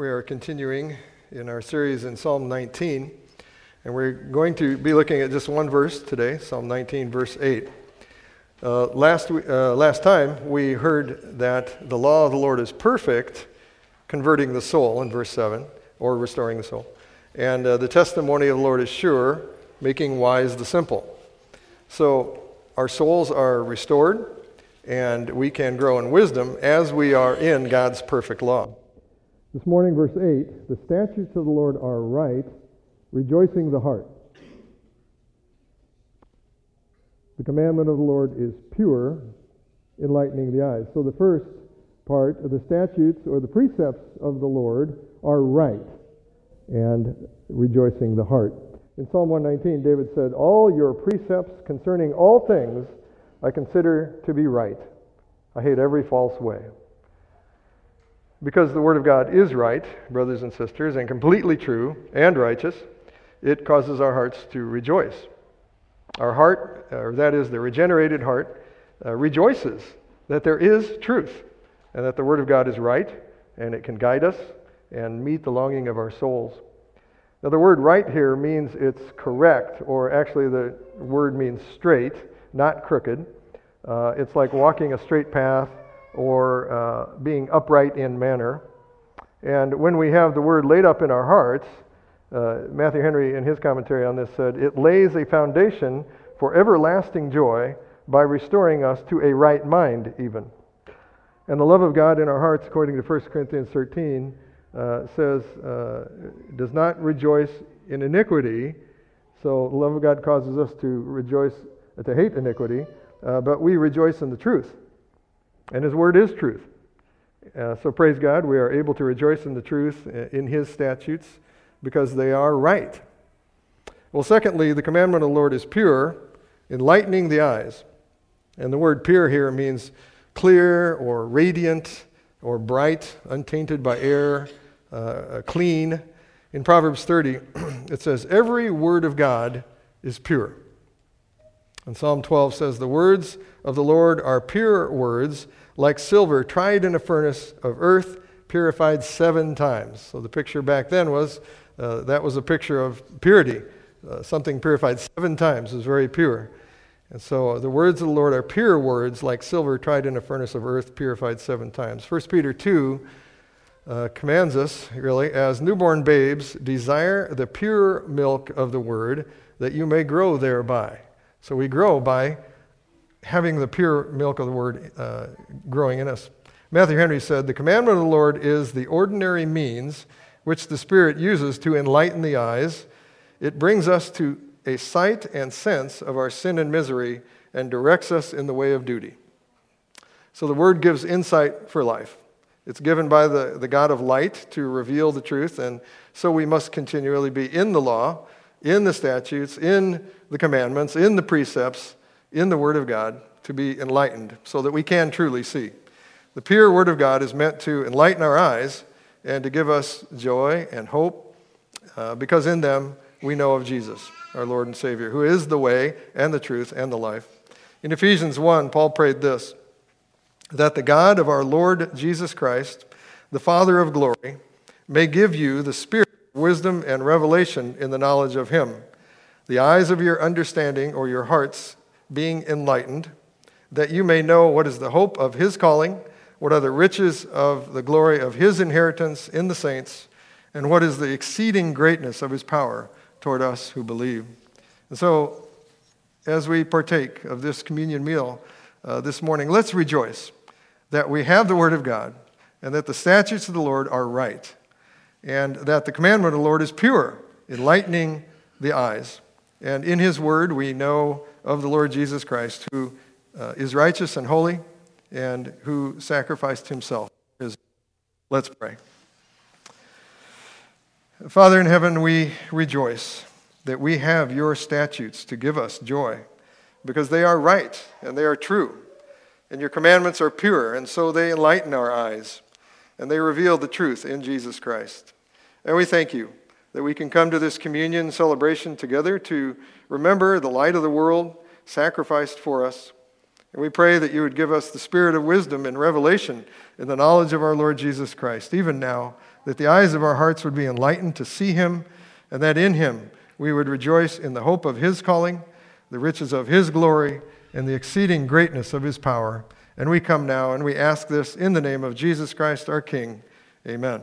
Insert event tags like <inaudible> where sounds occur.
We are continuing in our series in Psalm 19, and we're going to be looking at just one verse today, Psalm 19, verse 8. Uh, last, uh, last time, we heard that the law of the Lord is perfect, converting the soul in verse 7, or restoring the soul. And uh, the testimony of the Lord is sure, making wise the simple. So our souls are restored, and we can grow in wisdom as we are in God's perfect law. This morning, verse 8 the statutes of the Lord are right, rejoicing the heart. The commandment of the Lord is pure, enlightening the eyes. So the first part of the statutes or the precepts of the Lord are right and rejoicing the heart. In Psalm 119, David said, All your precepts concerning all things I consider to be right. I hate every false way. Because the Word of God is right, brothers and sisters, and completely true and righteous, it causes our hearts to rejoice. Our heart, or that is the regenerated heart, uh, rejoices that there is truth and that the Word of God is right and it can guide us and meet the longing of our souls. Now, the word right here means it's correct, or actually, the word means straight, not crooked. Uh, it's like walking a straight path or uh, being upright in manner. And when we have the word laid up in our hearts, uh, Matthew Henry, in his commentary on this, said, it lays a foundation for everlasting joy by restoring us to a right mind, even. And the love of God in our hearts, according to 1 Corinthians 13, uh, says, uh, does not rejoice in iniquity. So the love of God causes us to rejoice, to hate iniquity, uh, but we rejoice in the truth. And His Word is truth. Uh, so praise God, we are able to rejoice in the truth uh, in His statutes because they are right. Well, secondly, the commandment of the Lord is pure, enlightening the eyes. And the word pure here means clear or radiant or bright, untainted by air, uh, uh clean. In Proverbs 30, <clears throat> it says, Every word of God is pure. And Psalm 12 says, The words of the Lord are pure words, like silver tried in a furnace of earth, purified seven times. So the picture back then was uh, that was a picture of purity. Uh, something purified seven times is very pure. And so the words of the Lord are pure words, like silver tried in a furnace of earth, purified seven times. 1 Peter 2 uh, commands us, really, as newborn babes, desire the pure milk of the word, that you may grow thereby. So we grow by having the pure milk of the word uh, growing in us. Matthew Henry said, The commandment of the Lord is the ordinary means which the Spirit uses to enlighten the eyes. It brings us to a sight and sense of our sin and misery and directs us in the way of duty. So the Word gives insight for life. It's given by the, the God of light to reveal the truth, and so we must continually be in the law, in the statutes, in the commandments, in the precepts, in the Word of God to be enlightened so that we can truly see. The pure Word of God is meant to enlighten our eyes and to give us joy and hope uh, because in them we know of Jesus, our Lord and Savior, who is the way and the truth and the life. In Ephesians 1, Paul prayed this that the God of our Lord Jesus Christ, the Father of glory, may give you the spirit wisdom and revelation in the knowledge of Him, the eyes of your understanding or your hearts being enlightened, that you may know what is the hope of his calling, what are the riches of the glory of his inheritance in the saints, and what is the exceeding greatness of his power toward us who believe. And so, as we partake of this communion meal uh, this morning, let's rejoice that we have the Word of God and that the statutes of the Lord are right and that the commandment of the Lord is pure, enlightening the eyes. And in His Word, we know of the Lord Jesus Christ, who uh, is righteous and holy and who sacrificed himself. Let's pray. Father in heaven, we rejoice that we have your statutes to give us joy because they are right and they are true. And your commandments are pure, and so they enlighten our eyes and they reveal the truth in Jesus Christ. And we thank you that we can come to this communion celebration together to remember the light of the world sacrificed for us. And we pray that you would give us the spirit of wisdom and revelation in the knowledge of our Lord Jesus Christ, even now that the eyes of our hearts would be enlightened to see him, and that in him we would rejoice in the hope of his calling, the riches of his glory, and the exceeding greatness of his power. And we come now and we ask this in the name of Jesus Christ our King. Amen.